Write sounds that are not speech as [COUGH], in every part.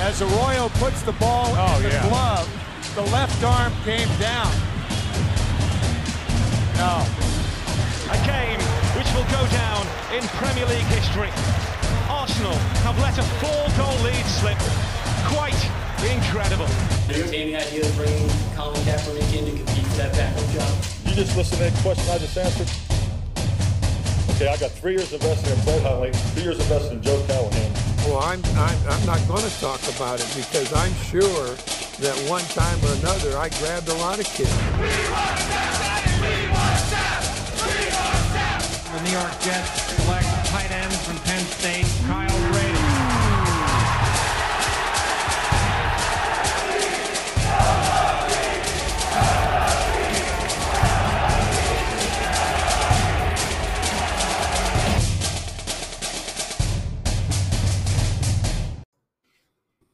As Arroyo puts the ball Oh, in the yeah. glove, the left arm came down. No. A game which will go down in Premier League history. Arsenal have let a four-goal lead slip. Quite incredible. Are you any idea of bringing Colin Kaepernick in to compete for that backup job? You just listen to that question I just answered? Okay, I got three years invested in Brett Hundley, two years invested in Joe Callahan. Well, I'm, I'm, I'm not going to talk about it because I'm sure that one time or another I grabbed a lot of kids. The New York Jets select tight end from Penn State, Kyle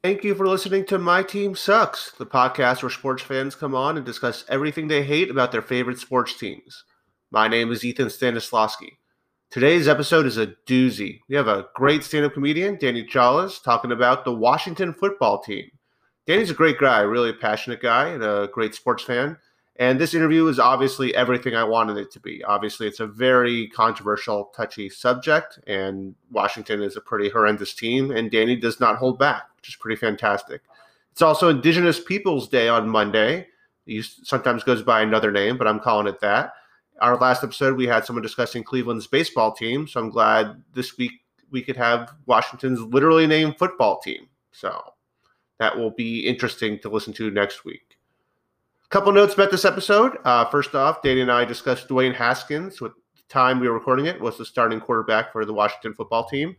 Thank you for listening to My Team Sucks, the podcast where sports fans come on and discuss everything they hate about their favorite sports teams. My name is Ethan Stanislawski. Today's episode is a doozy. We have a great stand up comedian, Danny Chawlas, talking about the Washington football team. Danny's a great guy, really passionate guy, and a great sports fan. And this interview is obviously everything I wanted it to be. Obviously, it's a very controversial, touchy subject, and Washington is a pretty horrendous team, and Danny does not hold back, which is pretty fantastic. It's also Indigenous Peoples Day on Monday. It sometimes goes by another name, but I'm calling it that. Our last episode, we had someone discussing Cleveland's baseball team, so I'm glad this week we could have Washington's literally named football team. So that will be interesting to listen to next week. A Couple notes about this episode. Uh, first off, Danny and I discussed Dwayne Haskins. With the time we were recording it, was the starting quarterback for the Washington football team.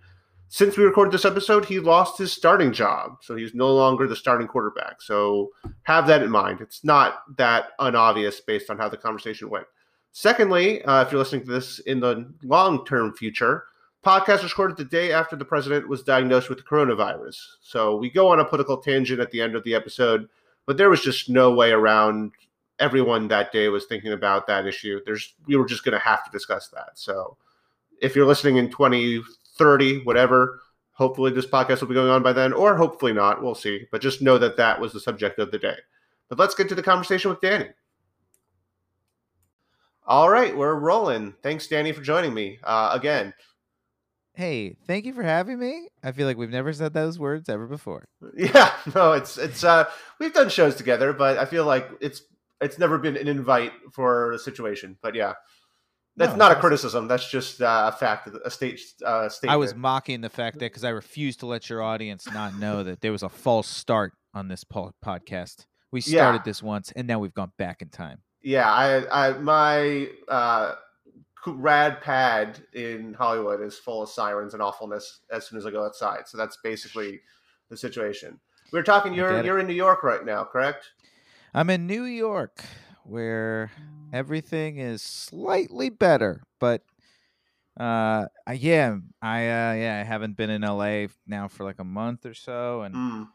Since we recorded this episode, he lost his starting job, so he's no longer the starting quarterback. So have that in mind. It's not that unobvious based on how the conversation went. Secondly, uh, if you're listening to this in the long-term future, podcast recorded the day after the president was diagnosed with the coronavirus. So we go on a political tangent at the end of the episode but there was just no way around everyone that day was thinking about that issue there's we were just going to have to discuss that so if you're listening in 2030 whatever hopefully this podcast will be going on by then or hopefully not we'll see but just know that that was the subject of the day but let's get to the conversation with danny all right we're rolling thanks danny for joining me uh, again Hey, thank you for having me. I feel like we've never said those words ever before. [LAUGHS] Yeah, no, it's it's uh we've done shows together, but I feel like it's it's never been an invite for a situation. But yeah. That's No, not a criticism. That's just uh, a fact, a state uh, statement. I was mocking the fact that because I refused to let your audience not know that there was a false start on this po- podcast. We Yeah. started this once, and now we've gone back in time. yeah, I, I my uh, rad pad in Hollywood is full of sirens and awfulness as soon as I go outside. So that's basically the situation. We are talking. You're you're in New York right now, correct? I'm in New York, where everything is slightly better, but uh, I, yeah, I uh, yeah, I haven't been in LA now for like a month or so, and Mm.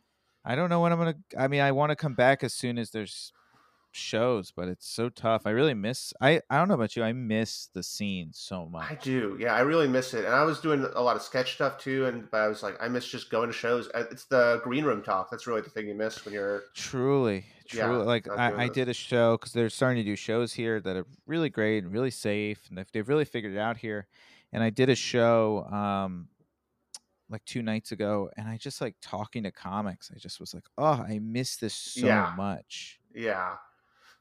I don't know when I'm gonna. I mean, I want to come back as soon as there's shows, but it's so tough. I really miss. I I don't know about you. I miss the scene so much. I do. Yeah, I really miss it. And I was doing a lot of sketch stuff too. And but I was like, I miss just going to shows. Uh, It's the green room talk. That's really the thing you miss when you're. Truly, Yeah, like I, I did a show because they're starting to do shows here that are really great and really safe, and they've, they've really figured it out here. And I did a show um like two nights ago, and I just like talking to comics. I just was like, oh, I miss this so Yeah. much. Yeah.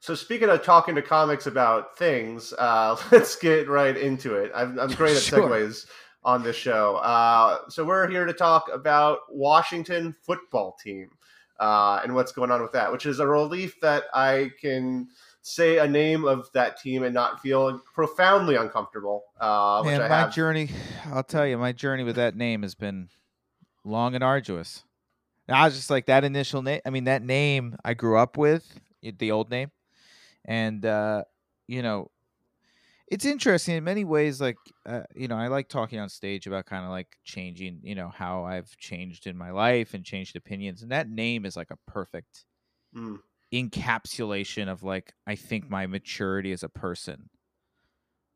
So speaking of talking to comics about things, uh, [LAUGHS] let's get right into it. I'm, I'm great at Sure. segues on this show. Uh, so we're here to talk about Washington football team uh, and what's going on with that, which is a relief that I can say a name of that team and not feel profoundly uncomfortable. Uh, which Man, my have. journey, I'll tell you, my journey with that name has been long and arduous. And I was just like that initial name. I mean, that name I grew up with, the old name, and uh, you know, it's interesting in many ways. Like, uh, you know, I like talking on stage about kind of like changing, you know, how I've changed in my life and changed opinions, and that name is like a perfect Mm. encapsulation of like I think my maturity as a person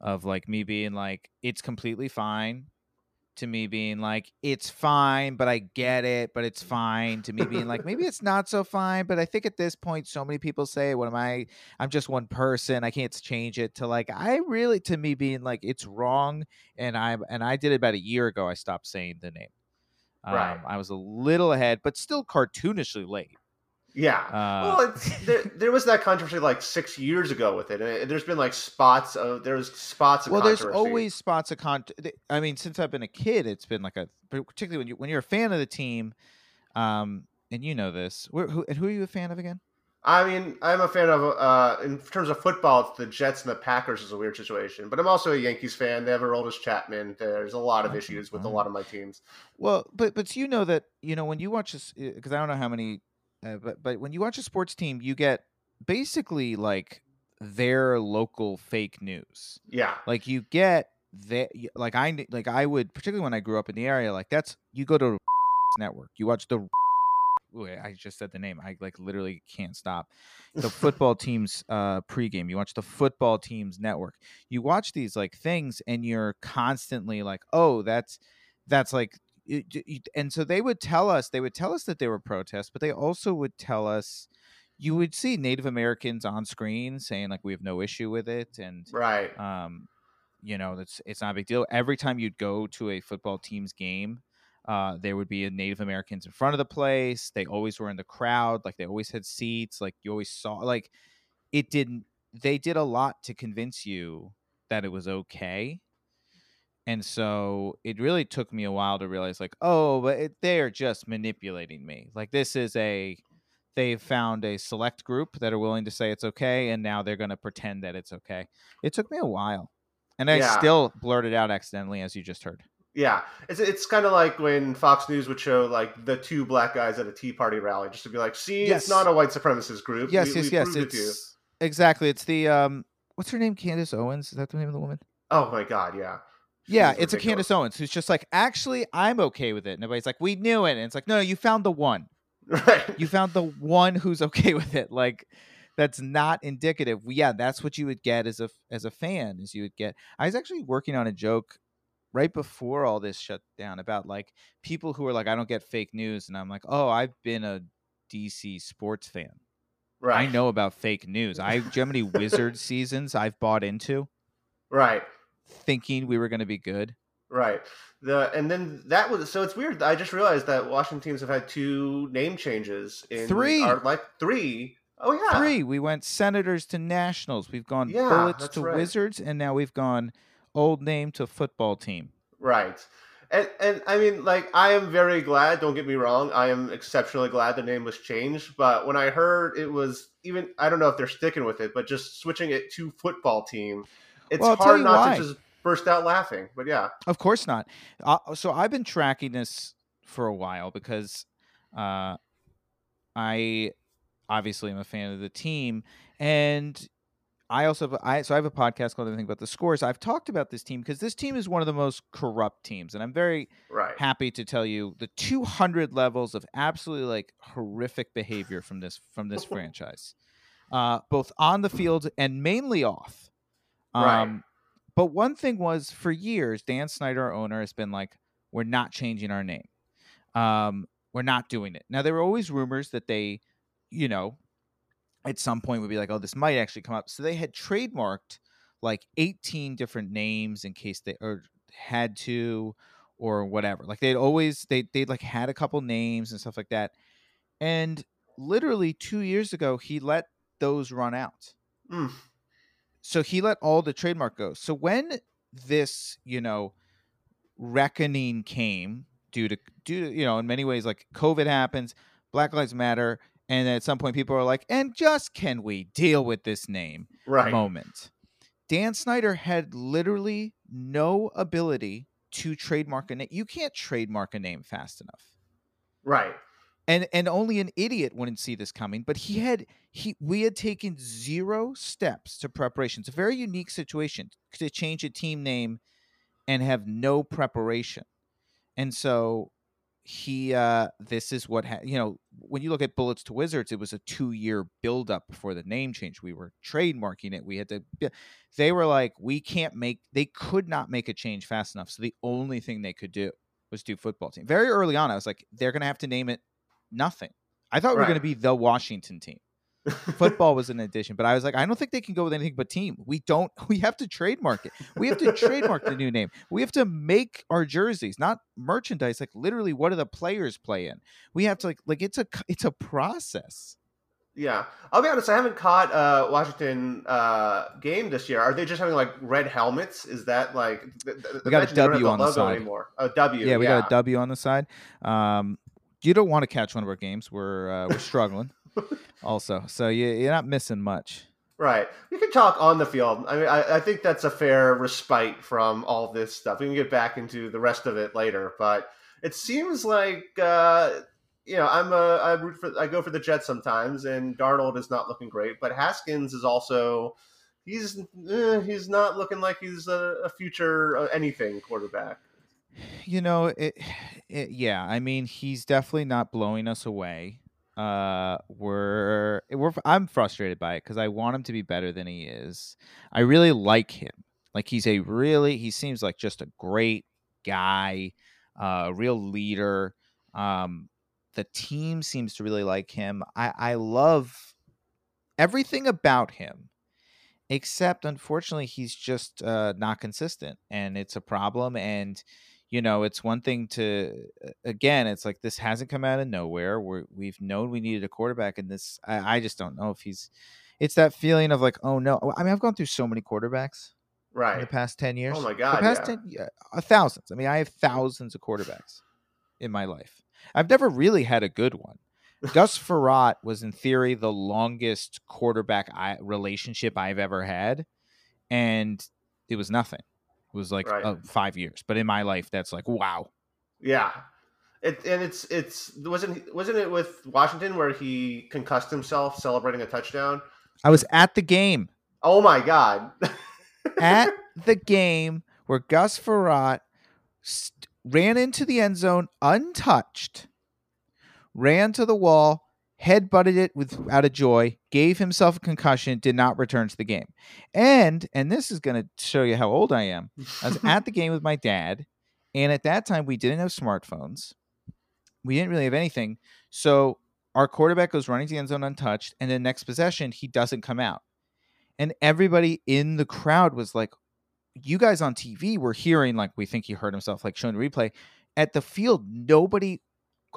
of like me being like it's completely fine to me being like it's fine but i get it but it's fine to me being like maybe [LAUGHS] it's not so fine but i think at this point so many people say what am i? I'm just one person i can't change it to like i really to me being like it's wrong and i and i did it about a year ago i stopped saying the name. Right. um, i was a little ahead but still cartoonishly late Yeah. uh, well, it's, there, there was that controversy like six years ago with it, and there's been like spots of there's spots of well there's always spots of con i mean since i've been a kid it's been like a particularly when you when you're a fan of the team um and you know this where, who, and who are you a fan of again I mean, I'm a fan of uh, in terms of football, it's the Jets and the Packers is a weird situation, but I'm also a Yankees fan. They have Aroldis Chapman. There's a lot of issues with a lot of my teams. Well, but but you know that you know when you watch this because I don't know how many, uh, but but when you watch a sports team, you get basically like their local fake news. Yeah, Like you get that like I like I would particularly when I grew up in the area. Like that's you go to [LAUGHS] network, you watch the. [LAUGHS] Ooh, I just said the name. I like literally can't stop. The football [LAUGHS] team's uh, pregame. You watch the football team's network. You watch these like things, and you're constantly like, "Oh, that's that's like." And so they would tell us. They would tell us that there were protests, but they also would tell us. You would see Native Americans on screen saying like we have no issue with it, and right. um, you know, it's it's not a big deal. Every time you'd go to a football team's game, uh, there would be a Native Americans in front of the place. They always were in the crowd, like they always had seats. Like you always saw, like it didn't. They did a lot to convince you that it was okay. And so it really took me a while to realize, like, oh, but it, they're just manipulating me. Like this is a, they've found a select group that are willing to say it's okay, and now they're going to pretend that it's okay. It took me a while, and I Yeah. still blurted out accidentally, as you just heard. Yeah, it's it's kind of like when Fox News would show like the two black guys at a Tea Party rally, just to be like, "See, Yes. it's not a white supremacist group." Yes, We- yes, we yes. It's exactly. It's the um, what's her name? Candace Owens. Is that the name of the woman? Oh my god, yeah. Yeah, it's a. Candace Owens who's just like, actually, I'm okay with it. And everybody's like, we knew it. And it's like, no, no, you found the one. Right. You found the one who's okay with it. Like, that's not indicative. Yeah, that's what you would get as a as a fan. Is you would get. I was actually working on a joke right before all this shut down about like people who are like, I don't get fake news, and I'm like, oh, I've been a DC sports fan. right. I know about fake news. I do you know how many [LAUGHS] Wizard seasons I've bought into Right. Thinking we were going to be good. Right. The and then that was so it's weird. I just realized that Washington teams have had two name changes in Three. Our, like three. Oh yeah. Three. We went Senators to Nationals. We've gone Yeah, Bullets to right. Wizards, and now we've gone Old Name to Football Team. Right. And and I mean like I am very glad, don't get me wrong, I am exceptionally glad the name was changed, but when I heard it was even I don't know if they're sticking with it, but just switching it to football team, it's Well, hard not why. to just burst out laughing. But yeah. Of course not. Uh, so I've been tracking this for a while because uh, I obviously am a fan of the team, and I also have, I so I have a podcast called Anything But the Scores. I've talked about this team because this team is one of the most corrupt teams, and I'm very Right. happy to tell you the 200 levels of absolutely like horrific behavior from this from this [LAUGHS] franchise, uh, both on the field and mainly off. Um, Right. But one thing was for years, Dan Snyder, our owner, has been like, "We're not changing our name. Um, we're not doing it." Now there were always rumors that they, you know, at some point would be like, "Oh, this might actually come up." So they had trademarked like 18 different names in case they or had to or whatever. Like they'd always they they'd like had a couple names and stuff like that. And literally 2 years ago he let those run out. Mm. So he let all the trademark go. So when this, you know, reckoning came due to due to, you know, in many ways like COVID happens, Black Lives Matter, and at some point people are like, and just can we deal with this name? Right. moment. Dan Snyder had literally no ability to trademark a name. You can't trademark a name fast enough. Right. And and only an idiot wouldn't see this coming, but he had he we had taken zero steps to preparation. It's a very unique situation to change a team name and have no preparation. And so he uh this is what ha- you know when you look at Bullets to Wizards, it was a two year buildup before the name change. We were trademarking it. We had to. They were like, we can't make. They could not make a change fast enough. So the only thing they could do was do football team. Very early on, I was like, they're gonna have to name it nothing. I thought we were gonna be the Washington team. Football was an addition, but I was like, I don't think they can go with anything but team. We don't. [LAUGHS] We have to trademark it. We have to trademark the new name. We have to make our jerseys, not merchandise. Like literally, what do the players play in? We have to like like it's a it's a process. Yeah, I'll be honest. I haven't caught uh, Washington uh, game this year. Are they just having like red helmets? Is that like th- th- We got a imagine they don't have W on the side. anymore? A W. Yeah, we got a W on the side. Um, you don't want to catch one of our games. We're uh, we're struggling, [LAUGHS] also. So you, you're not missing much. Right. We can talk on the field. I mean, I, I think that's a fair respite from all this stuff. We can get back into the rest of it later, but it seems like uh, you know I'm a I root for I go for the Jets sometimes, and Darnold is not looking great, but Haskins is also he's eh, he's not looking like he's a, a future uh, anything quarterback. You know, it, [SIGHS] it. Yeah, I mean, he's definitely not blowing us away. Uh, we're we're. I'm frustrated by it because I want him to be better than he is. I really like him. Like he's a really. He seems like just a great guy, uh, real leader. Um, the team seems to really like him. I I love everything about him except unfortunately he's just uh, not consistent and it's a problem and you know it's one thing to again it's like this hasn't come out of nowhere We're, we've known we needed a quarterback and this I, I just don't know if he's it's that feeling of like oh no i mean i've gone through so many quarterbacks right in the past 10 years. Oh my god the past yeah. 10 yeah, uh, thousands i mean i have thousands of quarterbacks in my life. I've never really had a good one. [LAUGHS] Gus Frerotte was in theory the longest quarterback I, relationship i've ever had and it was nothing was like Right. uh, five years but in my life that's like wow Yeah. It, and it's it's wasn't wasn't it with Washington where he concussed himself celebrating a touchdown? i was at the game Oh my god. [LAUGHS] at the game where Gus Frerotte st- ran into the end zone untouched, ran to the wall, head butted it without a joy, gave himself a concussion, did not return to the game. And and this is going to show you how old I am. I was at the [LAUGHS] game with my dad, and at that time we didn't have smartphones. We didn't really have anything. So our quarterback goes running to the end zone untouched, and then next possession he doesn't come out. And everybody in the crowd was like, you guys on TV were hearing like we think he hurt himself, like showing the replay. At the field, nobody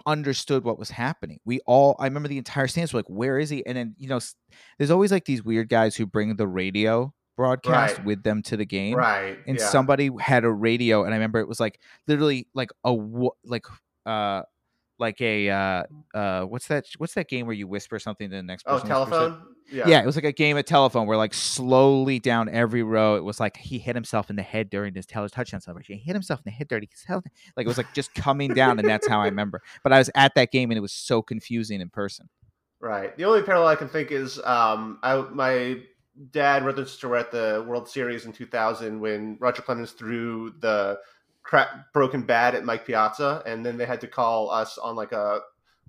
understood what was happening. We all, I remember the entire stands were like, "Where is he?" And then you know, there's always like these weird guys who bring the radio broadcast Right. with them to the game, right. and yeah. somebody had a radio, and I remember it was like literally like a like uh like a uh uh what's that what's that game where you whisper something to the next Oh, person it? telephone? Yeah. Yeah. it was like a game of telephone where like slowly down every row, it was like he hit himself in the head during his tele- touchdown celebration. He hit himself in the head during his hell- like it was like just coming down, and that's how I [LAUGHS] remember. But I was at that game, and it was so confusing in person. Right. The only parallel I can think is um, I, my dad, and sister were at the World Series in 2000 when Roger Clemens threw the cra- broken bad at Mike Piazza, and then they had to call us on like a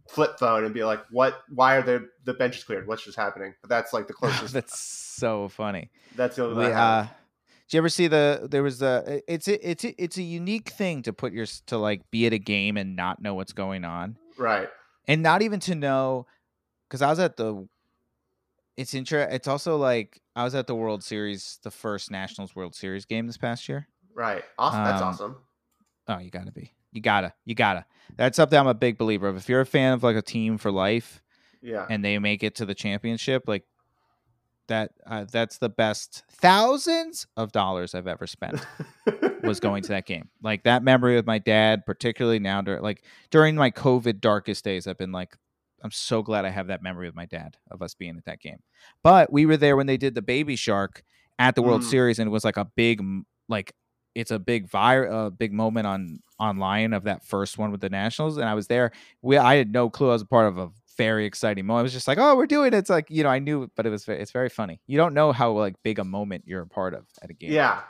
flip phone and be like, "What? Why are the the benches cleared? What's just happening?" But that's like the [LAUGHS] closest. that's so funny. that's the only. We, uh, did you ever see the? There was a. It's a, it's a, it's a unique thing to put your to like be at a game and not know what's going on. right. and not even to know because I was at the. It's inter. It's also like I was at the World Series, the first Nationals World Series game this past year. Right. Awesome. That's Um, awesome. Oh, you gotta be. You gotta. You gotta. That's something I'm a big believer of. If you're a fan of like a team for life Yeah. and they make it to the championship, like that, uh, that's the best thousands of dollars I've ever spent [LAUGHS] was going to that game. Like that memory with my dad, particularly now, dur- like during my COVID darkest days, I've been like, I'm so glad I have that memory with my dad of us being at that game. But we were there when they did the Baby Shark at the World Mm. Series, and it was like a big, like it's a big vir, a big moment on online of that first one with the Nationals, and I was there. We, I had no clue I was a part of a very exciting moment. I was just like, oh, we're doing it. It's like you know, I knew, but it was, it's very funny. You don't know how like big a moment you're a part of at a game. Yeah.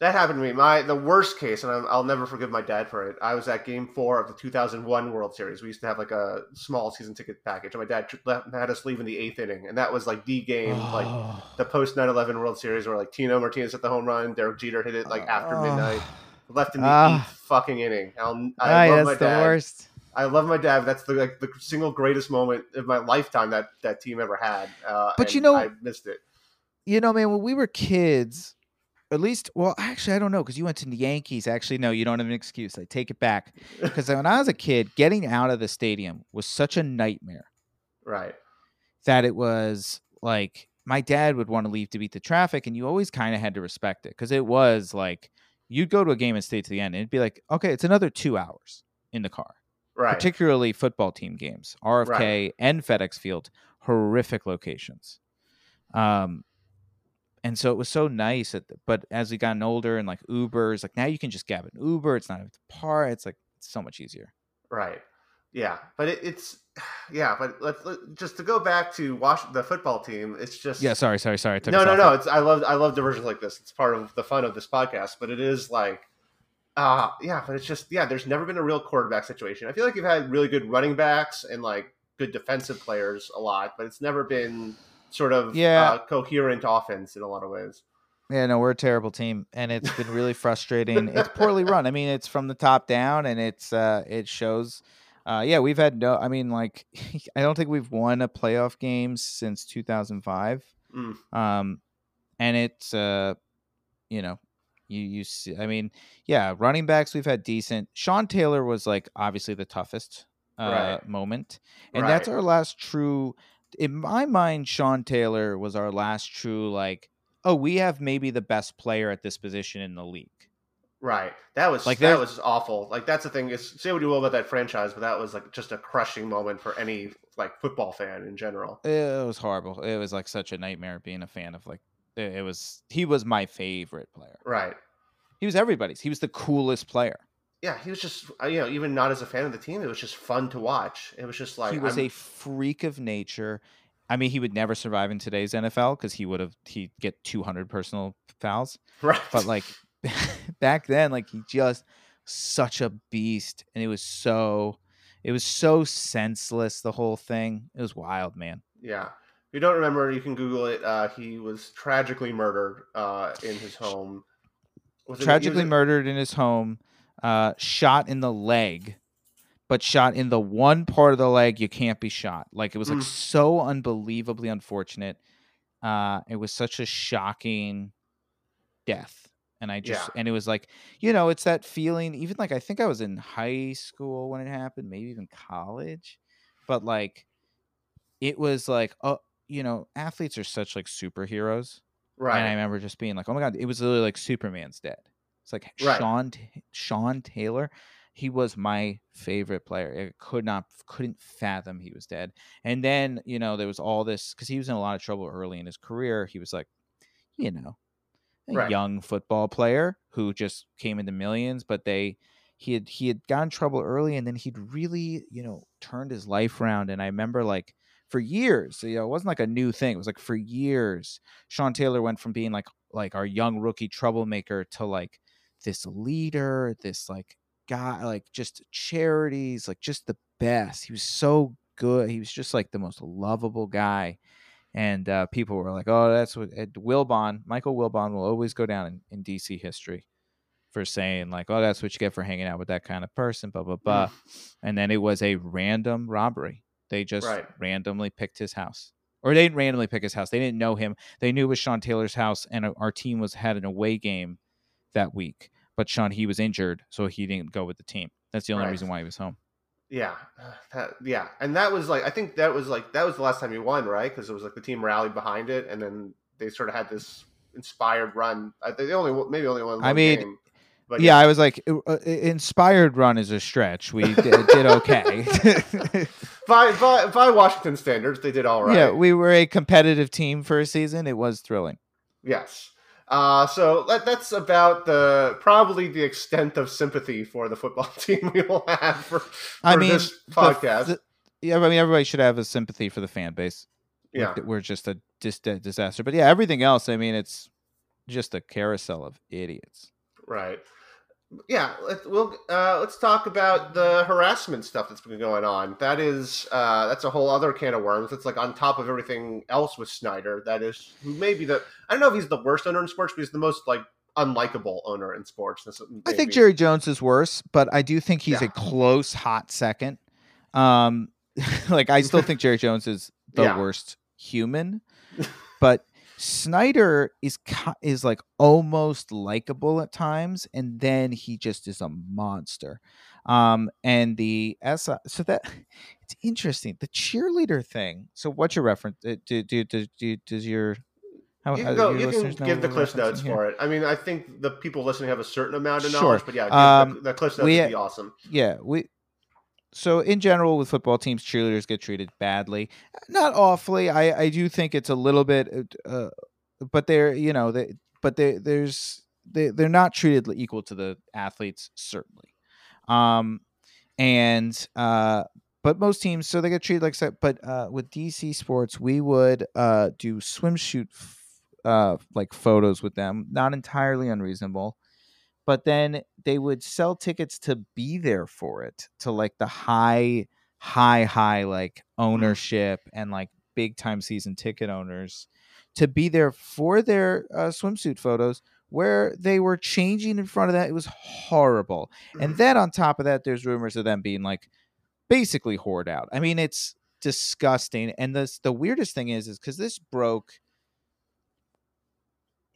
That happened to me. My the worst case, and I'm, I'll never forgive my dad for it. I was at Game Four of the 2001 World Series. We used to have like a small season ticket package, and my dad left, had us leave in the eighth inning, and that was like the game, [SIGHS] like Oh. the post 9/11 World Series, where like Tino Martinez hit the home run, Derek Jeter hit it like after Oh. midnight, left in the Ah. eighth fucking inning. I'll, I Aye, love that's my the dad. worst. I love my dad. That's the like the single greatest moment of my lifetime that that team ever had. Uh, But you know- I missed it. You know, man, when we were kids, at least, well, actually, I don't know because you went to the Yankees. Actually, no, you don't have an excuse. I take it back [LAUGHS] because when I was a kid, getting out of the stadium was such a nightmare Right. that it was like my dad would want to leave to beat the traffic, and you always kind of had to respect it because it was like you'd go to a game and stay to the end, and it'd be like, okay, it's another two hours in the car. Right. particularly football team games, RFK and FedEx Field, horrific locations. Um, and so it was so nice. At the, but as we gotten older and like Ubers, like now you can just grab an Uber. It's not have to par. It's like it's so much easier. Right. Yeah, but it, it's [SIGHS] yeah, but let's let, just to go back to watch the football team. It's just Yeah, sorry, sorry, sorry. No, no, no. it. It's I love I love diversions like this. It's part of the fun of this podcast. But it is like, uh yeah. But it's just yeah. There's never been a real quarterback situation. I feel like you've had really good running backs and like good defensive players a lot, but it's never been sort of Yeah. uh, coherent offense in a lot of ways. Yeah, no, we're a terrible team, and it's been really [LAUGHS] frustrating. It's poorly run. I mean, it's from the top down, and it's uh, it shows. Uh, yeah, we've had no. I mean, like, [LAUGHS] I don't think we've won a playoff game since 2005. Mm. Um, and it's uh, you know, you you see. I mean, yeah, running backs we've had decent. Sean Taylor was like obviously the toughest uh Right. moment, and that's our last true. In my mind, Sean Taylor was our last true like oh, we have maybe the best player at this position in the league. Right. That was Like, that was awful. Like that's the thing is say what you will about that franchise, but that was like just a crushing moment for any like football fan in general. It was horrible. It was like such a nightmare being a fan of like it was he was my favorite player. Right. He was everybody's. He was the coolest player. Yeah, he was just uh, you know even not as a fan of the team, it was just fun to watch. It was just like he was I'm- a freak of nature. I mean, he would never survive in today's NFL because he would have he'd get 200 personal fouls. right. But like [LAUGHS] back then, like he just such a beast, and it was so it was so senseless. The whole thing it was wild, man. yeah. If you don't remember, you can Google it. Uh, he was tragically murdered uh, in his home. Was it- Tragically was in- murdered in his home, uh, shot in the leg, but shot in the one part of the leg you can't be shot. Like it was like Mm. so unbelievably unfortunate. Uh, it was such a shocking death. And I just Yeah. and it was like, you know, it's that feeling, even like I think I was in high school when it happened, maybe even college. But like it was like, oh, you know, athletes are such like superheroes. Right. And I remember just being like, "Oh my god!" It was literally like Superman's dead. It's like Right. Sean Sean Taylor. He was my favorite player. I could not couldn't fathom he was dead. And then you know there was all this because he was in a lot of trouble early in his career. He was like, you know, a Right. young football player who just came into millions, but they he had he had gotten in trouble early, and then he'd really you know turned his life around. And I remember like for years, you know, it wasn't like a new thing. It was like for years, Sean Taylor went from being like like our young rookie troublemaker to like this leader, this like guy, like just charities, like just the best. He was so good. He was just like the most lovable guy. And uh, people were like, "Oh, that's what Ed Wilbon, Michael Wilbon, will always go down in, in DC history for saying like, oh, that's what you get for hanging out with that kind of person." Blah blah blah. [LAUGHS] And then it was a random robbery. They just Right. randomly picked his house, or they didn't randomly pick his house. They didn't know him. They knew it was Sean Taylor's house, and uh, our team was had an away game that week. But Sean, he was injured, so he didn't go with the team. That's the only Right. reason why he was home. Yeah, that, yeah, and that was like I think that was like that was the last time he won, right? Because it was like the team rallied behind it, and then they sort of had this inspired run. They only maybe only won. One I mean, game, but yeah, I was like, uh, inspired run is a stretch. We did, did okay. [LAUGHS] by, by by Washington standards, they did all right. Yeah, we were a competitive team for a season. It was thrilling. Yes. Uh, so that, that's about the probably the extent of sympathy for the football [LAUGHS] team we will have for, for I mean, this podcast. the- yeah, I mean, everybody should have a sympathy for the fan base. Yeah, we're just a dis- a disaster. But yeah, everything else, I mean, it's just a carousel of idiots. Right. Yeah, let's we'll uh, let's talk about the harassment stuff that's been going on. That is uh, that's a whole other can of worms. It's like on top of everything else with Snyder. That is who may be the I don't know if he's the worst owner in sports, but he's the most like unlikable owner in sports. I think Jerry Jones is worse, but I do think he's Yeah. a close hot second. Um, [LAUGHS] like I still think Jerry Jones is the Yeah. worst human, but Snyder is is like almost likable at times, and then he just is a monster. Um, and the S so that [LAUGHS] it's interesting. The cheerleader thing. So what's your reference? Uh, Do do do, do does your how, You uh, can go. You can give the Cliff notes here? for it. I mean, I think the people listening have a certain amount of Sure. knowledge, but yeah, Um, the, the Cliff notes we- would be awesome. yeah we so in general with football teams cheerleaders get treated badly. Not awfully. I i do think it's a little bit uh but they're you know they but they there's they, they're not treated equal to the athletes certainly. Um and uh but most teams so they get treated like so but uh with dc sports we would uh do swimsuit f- uh like photos with them. Not entirely unreasonable but then they would sell tickets to be there for it to like the high high high like ownership and like big time season ticket owners to be there for their uh, swimsuit photos where they were changing in front of that it was horrible. And then on top of that there's rumors of them being like basically whored out. I mean it's disgusting and this the weirdest thing is is because this broke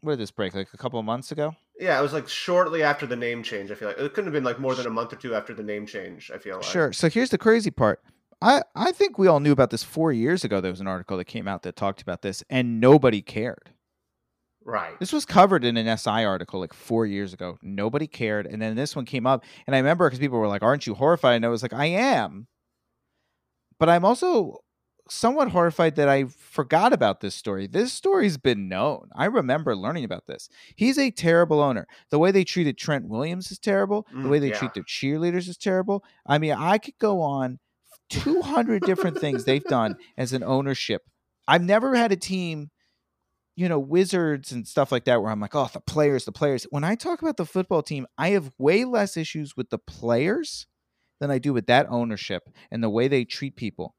where did this break? Like a couple of months ago Yeah, it was like shortly after the name change. I feel like it couldn't have been like more than a month or two after the name change. I feel like Sure. So here's the crazy part. I, I think we all knew about this four years ago. There was an article that came out that talked about this, and nobody cared. right. This was covered in an SI article like four years ago. Nobody cared. And then this one came up, and I remember because people were like, Aren't you horrified? And I was like, I am. But I'm also somewhat horrified that I forgot about this story. This story's been known. I remember learning about this. He's a terrible owner. The way they treated Trent Williams is terrible. the Mm, way they yeah. treat their cheerleaders is terrible. I mean, I could go on 200 different things they've done [LAUGHS] as an ownership. I've never had a team, you know, wizards and stuff like that where I'm like, oh, the players, the players. When I talk about the football team, I have way less issues with the players than I do with that ownership and the way they treat people.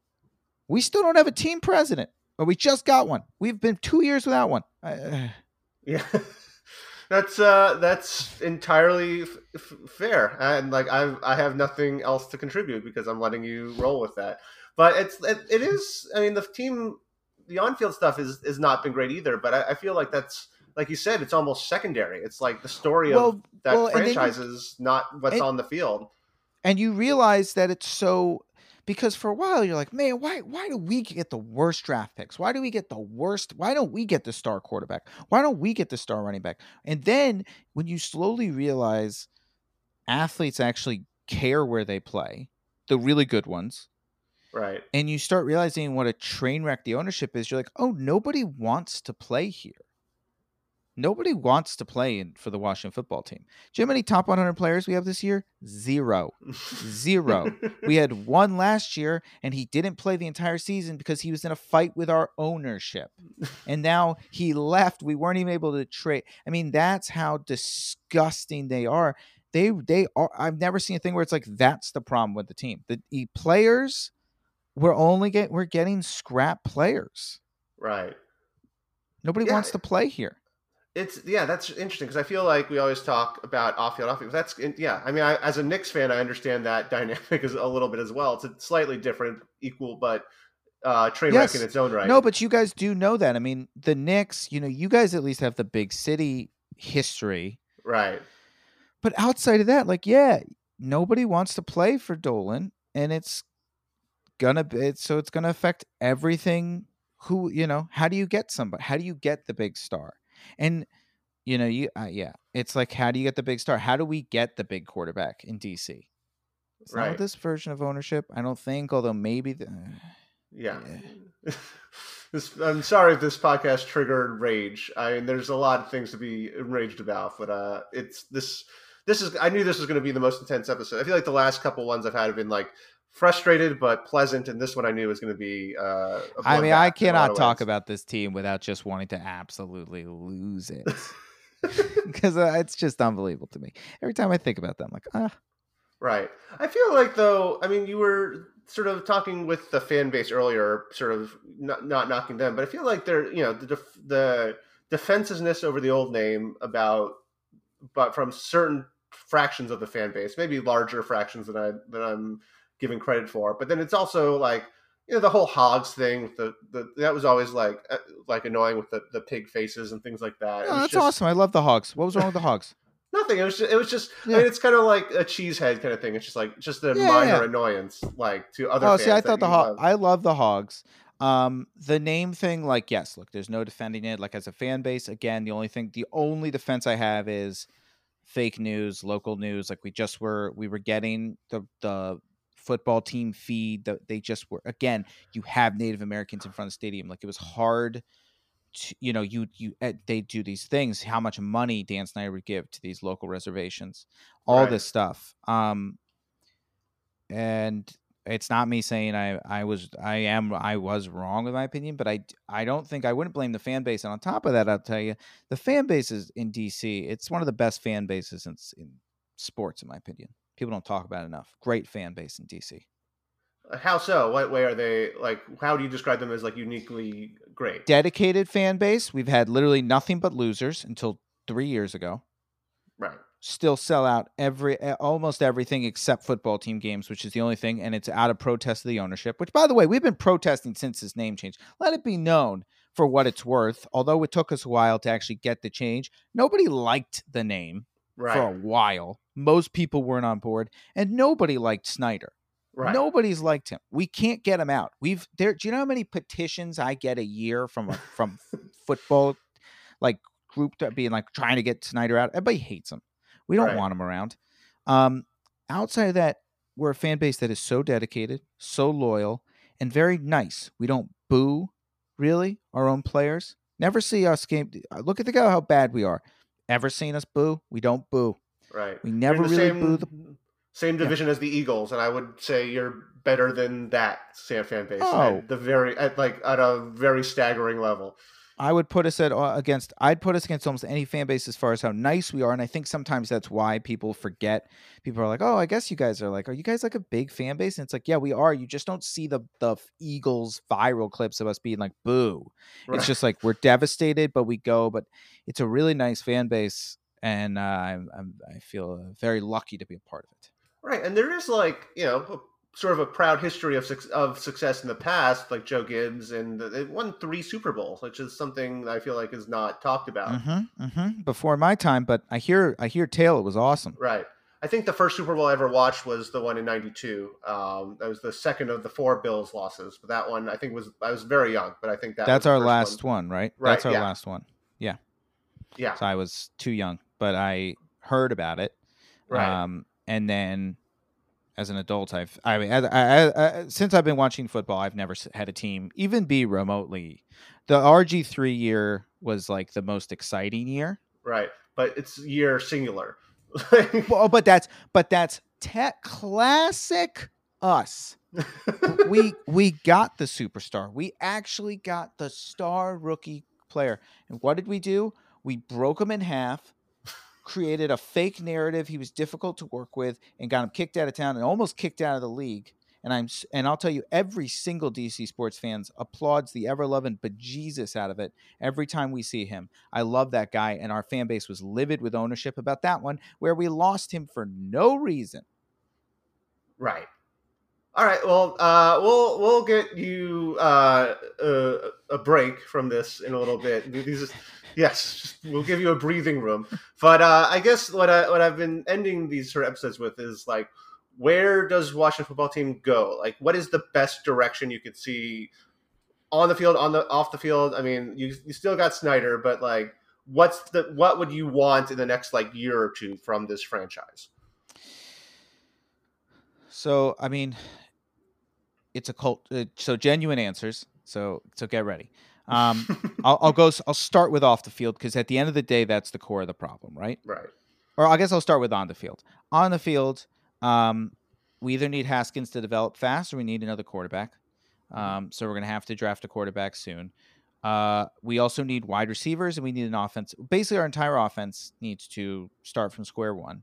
We still don't have a team president, but we just got one. We've been two years without one. I, [SIGHS] Yeah, [LAUGHS] that's uh, that's entirely f- f- fair, and like I I have nothing else to contribute because I'm letting you roll with that. But it's it, it is. I mean, the team, the on-field stuff is has not been great either. But I, I feel like that's like you said, it's almost secondary. It's like the story of that well, then you- is not what's and- on the field. and you realize that it's so because for a while you're like, man, why why do we get the worst draft picks? Why do we get the worst? Why don't we get the star quarterback? Why don't we get the star running back? And then when you slowly realize athletes actually care where they play, the really good ones, Right. and you start realizing what a train wreck the ownership is, you're like, oh, nobody wants to play here. Nobody wants to play in, for the Washington football team. Do you know how many top 100 players we have this year? Zero. Zero. We had [LAUGHS] one last year, and he didn't play the entire season because he was in a fight with our ownership. [LAUGHS] And now he left. We weren't even able to trade. I mean, that's how disgusting they are. They they are. I've never seen a thing where it's like that's the problem with the team. The, the players, we're only get we're getting scrap players. right. Nobody Yeah. wants to play here. It's yeah, that's interesting because I feel like we always talk about off field, off field. That's yeah. I mean, I, as a Knicks fan, I understand that [LAUGHS] dynamic is a little bit as well. It's a slightly different, equal, but uh, train Yes. wreck in its own right. No, but you guys do know that. I mean, the Knicks, you know, you guys at least have the big city history. right, But outside of that, like, yeah, nobody wants to play for Dolan, and it's gonna be so it's gonna affect everything. Who you know? How do you get somebody? How do you get the big star? And you know, you uh, yeah, it's like how do you get the big star? How do we get the big quarterback in DC? It's Right. with this version of ownership. I don't think, although maybe the, yeah. [LAUGHS] this, I'm sorry if this podcast triggered rage. I mean, there's a lot of things to be enraged about, but uh, it's this. This is. I knew this was going to be the most intense episode. I feel like the last couple ones I've had have been like frustrated but pleasant, and this one I knew was going to be. Uh, I mean, I in a lot cannot talk about this team without just wanting to absolutely lose it. [LAUGHS] [LAUGHS] because uh, it's just unbelievable to me. Every time I think about that, I'm like, ah, Right. I feel like though, I mean, you were sort of talking with the fan base earlier, sort of not, not knocking them, but I feel like they're, you know, the def- the defensiveness over the old name about, but from certain fractions of the fan base, maybe larger fractions than I than I'm giving credit for. But then it's also like, you know, the whole hogs thing. With the, the that was always like uh, like annoying with the, the pig faces and things like that. That's just- awesome. I love the hogs. What was wrong with the hogs? [LAUGHS] Nothing. It was just, it was just. I mean, it's kind of like a cheesehead kind of thing. It's just like just a Yeah, minor yeah. annoyance, like to other. Oh, see, I thought the hog. love. I love the hogs. Um, the name thing, like, yes, look, there's no defending it. Like as a fan base, again, the only thing, the only defense I have is fake news, local news. Like we just were, we were getting the the football team feed that they just were. Again, you have Native Americans in front of the stadium. Like it was hard. To, you know, you you eh, they do these things. How much money Dan Snyder would give to these local reservations, all Right. this stuff. Um, and it's not me saying I I was I am I was wrong with my opinion, but I I don't think I wouldn't blame the fan base. And on top of that, I'll tell you, the fan base is in DC. It's one of the best fan bases in in sports, in my opinion. People don't talk about it enough. Great fan base in DC. Uh, how so? What way are they like? How do you describe them as like uniquely great? Dedicated fan base. We've had literally nothing but losers until three years ago. Right. still sell out every almost everything except football team games, which is the only thing, and it's out of protest of the ownership. Which, by the way, we've been protesting since his name change. Let it be known for what it's worth. Although it took us a while to actually get the change, nobody liked the name Right. for a while. Most people weren't on board, and nobody liked Snyder. right. Nobody's liked him. We can't get him out. We've there. Do you know how many petitions I get a year from a, [LAUGHS] from football, like group that being like trying to get Snyder out? Everybody hates him. We don't Right. want him around. Um, outside of that, we're a fan base that is so dedicated, so loyal, and very nice. We don't boo really our own players. Never see us game. Look at the guy how bad we are. Ever seen us boo? We don't boo. Right. We never really same, boo the same division as the Eagles, and I would say you're better than that San fan base. Oh. At the very at like at a very staggering level. I would put us at uh, against. I'd put us against almost any fan base as far as how nice we are, and I think sometimes that's why people forget. People are like, "Oh, I guess you guys are like, are you guys like a big fan base?" And it's like, yeah, we are. You just don't see the the Eagles viral clips of us being like, "Boo." Right. It's just like we're devastated, but we go. But it's a really nice fan base, and uh, I'm, I'm I feel very lucky to be a part of it. Right, and there is like you know sort of a proud history of of success in the past, like Joe Gibbs, and they won three Super Bowls, which is something that I feel like is not talked about. Mm-hmm, mm-hmm. Before my time, but I hear I hear tale it was awesome. Right. I think the first Super Bowl I ever watched was the one in '92. Um, that was the second of the four Bills losses, but that one I think was I was very young, but I think that That's our last one. one, right? Right, That's our yeah. last one. Yeah. Yeah, So I was too young, but I heard about it. right. Um, and then as an adult, I've I mean, I, I, I, since I've been watching football, I've never had a team even be remotely. The RG three year was like the most exciting year. right. But it's year singular. [LAUGHS] Well, but that's but that's te- classic us. [LAUGHS] we we got the superstar. We actually got the star rookie player. And what did we do? We broke him in half, created a fake narrative he was difficult to work with, and got him kicked out of town and almost kicked out of the league. And I'm and I'll tell you, every single DC sports fans applauds the ever loving bejesus out of it every time we see him. I love that guy, and our fan base was livid with ownership about that one, where we lost him for no reason. Right. All right. Well, uh, we'll we'll get you uh, a, a break from this in a little bit. These, yes, we'll give you a breathing room. But uh, I guess what I what I've been ending these sort of episodes with is like, where does Washington football team go? Like, what is the best direction you could see on the field, on the off the field? I mean, you you still got Snyder, but like, what's the what would you want in the next like year or two from this franchise? So I mean, it's a cult. Uh, so genuine answers. So so get ready. [LAUGHS] Um, I'll, I'll go. I'll start with off the field because at the end of the day, that's the core of the problem, right? Right. Or I guess I'll start with on the field. On the field, um, we either need Haskins to develop fast, or we need another quarterback. Um, so we're gonna have to draft a quarterback soon. Uh, we also need wide receivers, and we need an offense. Basically, our entire offense needs to start from square one,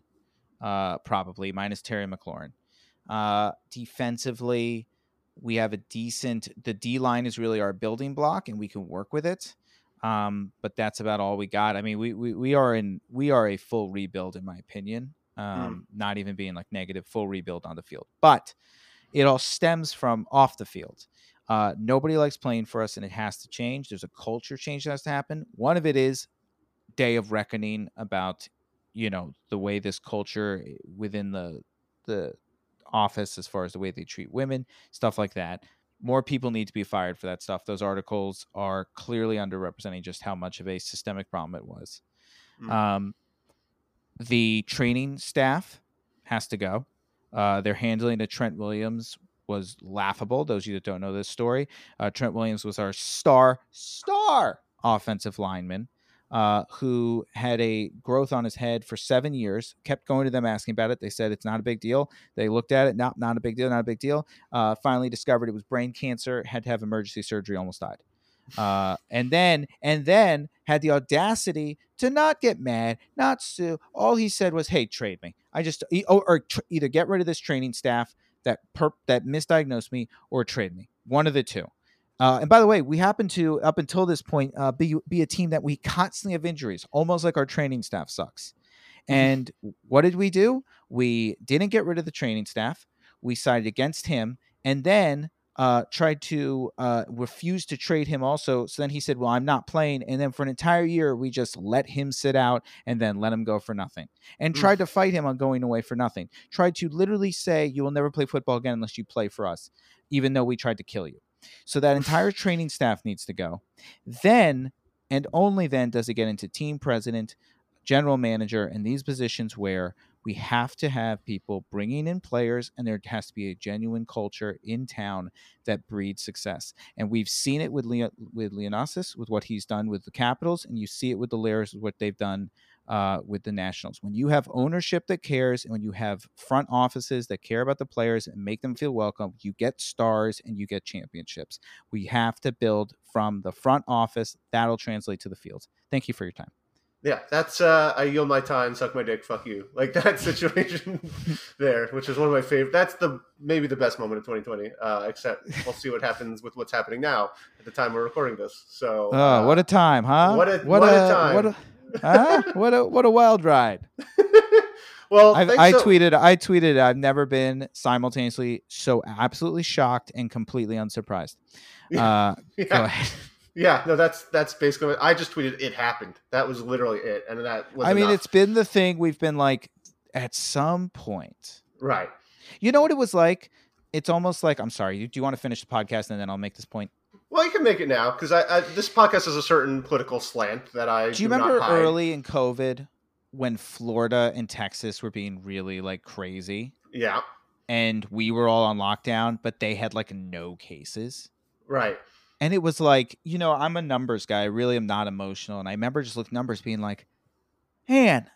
uh, probably minus Terry McLaurin. Uh, defensively, we have a decent. The D line is really our building block, and we can work with it. Um, but that's about all we got. I mean, we, we we are in we are a full rebuild, in my opinion. Um, Not even being like negative, full rebuild on the field. But it all stems from off the field. Uh, nobody likes playing for us, and it has to change. There's a culture change that has to happen. One of it is day of reckoning about you know the way this culture eh, within the the office as far as the way they treat women stuff like that. More people need to be fired for that stuff. Those articles are clearly underrepresenting just how much of a systemic problem it was. Mm. um, the training staff has to go. Uh, their handling of trent williams was laughable those of you that don't know this story. Uh, trent williams was our star star offensive lineman uh, who had a growth on his head for seven years, kept going to them asking about it. They said it's not a big deal. They looked at it, not not a big deal, not a big deal. Uh, finally discovered it was brain cancer, had to have emergency surgery, almost died. Uh, and then and then had the audacity to not get mad, not sue. All he said was, "Hey, trade me. I just or, or tr- either get rid of this training staff that perp that misdiagnosed me, or trade me. One of the two. Uh, and by the way, we happen to up until this point uh, be be a team that we constantly have injuries, almost like our training staff sucks. And what did we do? We didn't get rid of the training staff. We sided against him, and then uh, tried to uh, refuse to trade him. Also, so then he said, "Well, I'm not playing." And then for an entire year, we just let him sit out and then let him go for nothing, and Oof. tried to fight him on going away for nothing. Tried to literally say, "You will never play football again unless you play for us," even though we tried to kill you. So that entire training staff needs to go. Then and only then does it get into team president, general manager, and these positions where we have to have people bringing in players, and there has to be a genuine culture in town that breeds success. And we've seen it with Leo, with Leonsis, with what he's done with the Capitals, and you see it with the Lerners, with what they've done uh, with the Nationals. When you have ownership that cares, and when you have front offices that care about the players and make them feel welcome, you get stars and you get championships. We have to build from the front office. That'll translate to the field. Thank you for your time. Yeah, that's uh, I yield my time, suck my dick, fuck you. Like [LAUGHS] that situation [LAUGHS] there, which is one of my favorite. That's the maybe the best moment of 2020. Uh, except we'll see what happens with what's happening now at the time we're recording this. So, Oh, uh, what a time, huh? what a- what a time. What a, huh? what a what a wild ride. [LAUGHS] well, I've, I so- tweeted. I tweeted. I've never been simultaneously so absolutely shocked and completely unsurprised. Uh, go [LAUGHS] Yeah, ahead. yeah, no, that's that's basically. What, I just tweeted it happened. That was literally it, and that was. I mean, enough. it's been the thing we've been like at some point. right. You know what it was like? It's almost like I'm sorry. Do you want to finish the podcast and then I'll make this point? Well, you can make it now because I, I this podcast has a certain political slant that I Do you not remember early in COVID when Florida and Texas were being really like crazy Yeah, and we were all on lockdown, but they had like no cases? right. And it was like, you know, I'm a numbers guy. I really am not emotional. And I remember just looking numbers being like, man,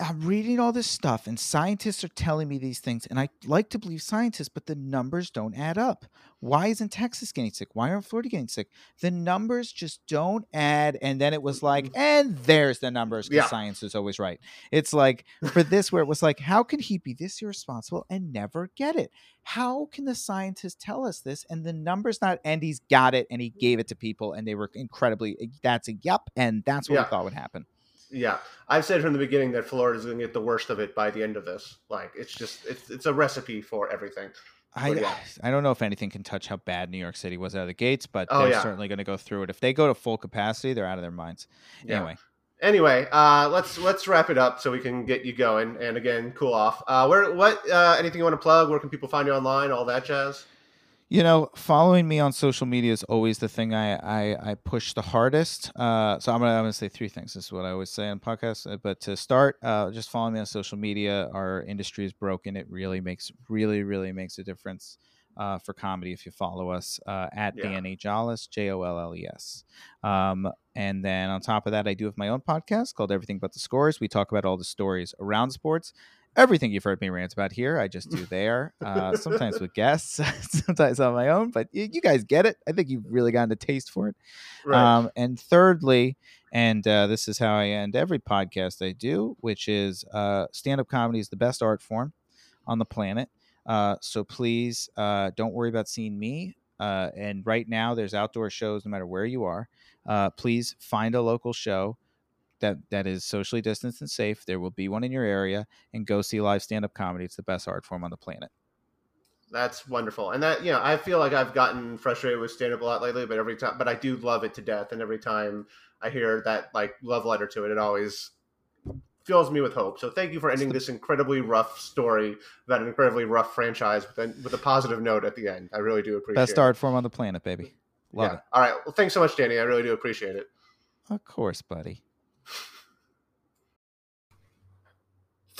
I'm reading all this stuff and scientists are telling me these things. And I like to believe scientists, but the numbers don't add up. Why isn't Texas getting sick? Why aren't Florida getting sick? The numbers just don't add. And then it was like, mm-hmm. and there's the numbers because Yeah. science is always right. It's like for this, where it was like, how can he be this irresponsible and never get it? How can the scientists tell us this and the numbers not? And he's got it and he gave it to people and they were incredibly, eh, that's a yep And that's what Yeah. we thought would happen. Yeah, I've said from the beginning that Florida's going to get the worst of it by the end of this. Like, it's just it's it's a recipe for everything. I, yeah. I don't know if anything can touch how bad New York City was out of the gates, but Oh, they're yeah. certainly going to go through it. If they go to full capacity, they're out of their minds. Yeah. Anyway, Anyway, uh, let's let's wrap it up so we can get you going and again cool off. Uh, where what uh, anything you want to plug? Where can people find you online? All that jazz. You know, following me on social media is always the thing I I, I push the hardest. Uh, so I'm gonna I'm gonna say three things. This is what I always say on podcasts. Uh, But to start, uh, just follow me on social media. Our industry is broken. It really makes really really makes a difference. Uh, for comedy, if you follow us uh, at Yeah. Danny Jolles, J O L L E S. Um, and then on top of that, I do have my own podcast called Everything But the Scores. We talk about all the stories around sports Everything you've heard me rant about here, I just [LAUGHS] do there. Uh, sometimes with guests, [LAUGHS] sometimes on my own. But you, you, guys get it. I think you've really gotten a taste for it. Right. Um, and thirdly, and uh, this is how I end every podcast I do, which is uh, stand up comedy is the best art form on the planet. Uh, so please uh, don't worry about seeing me. Uh, and right now, there's outdoor shows no matter where you are. Uh, please find a local show that that is socially distanced and safe. There will be one in your area, and go see live stand up comedy. It's the best art form on the planet. That's wonderful, and that you know, I feel like I've gotten frustrated with stand up a lot lately, but every time, but I do love it to death, and every time I hear that like love letter to it, it always fills me with hope. So thank you for ending this incredibly rough story, that incredibly rough franchise, with a, with a positive note at the end. I really do appreciate Best it. Best art form on the planet, baby. Love yeah. it. All right. Well, thanks so much, Danny. I really do appreciate it. Of course, buddy.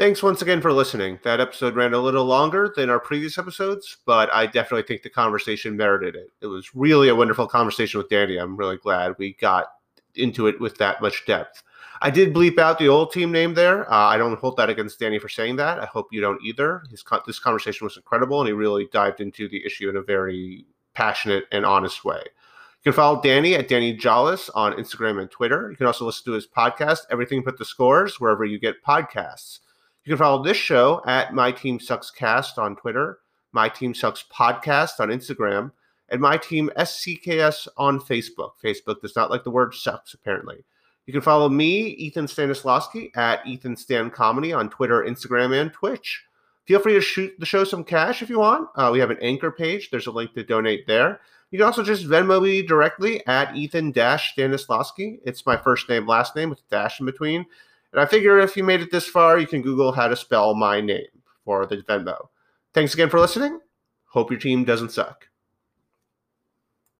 Thanks once again for listening. That episode ran a little longer than our previous episodes, but I definitely think the conversation merited it. It was really a wonderful conversation with Danny. I'm really glad we got into it with that much depth. I did bleep out the old team name there. Uh, I don't hold that against Danny for saying that. I hope you don't either. His this conversation was incredible, and he really dived into the issue in a very passionate and honest way. You can follow Danny at Danny Jolles on Instagram and Twitter. You can also listen to his podcast, Everything But the Scores, wherever you get podcasts. You can follow this show at My Team Sucks Cast on Twitter, My Team Sucks Podcast on Instagram, and My Team SCKS on Facebook. Facebook does not like the word sucks, apparently. You can follow me, Ethan Stanislawski, at Ethan Stan Comedy on Twitter, Instagram, and Twitch. Feel free to shoot the show some cash if you want. Uh, we have an anchor page. There's a link to donate there. You can also just Venmo me directly at Ethan Stanislawski. It's my first name, last name with a dash in between. And I figure if you made it this far, you can Google how to spell my name for the Venmo. Thanks again for listening. Hope your team doesn't suck.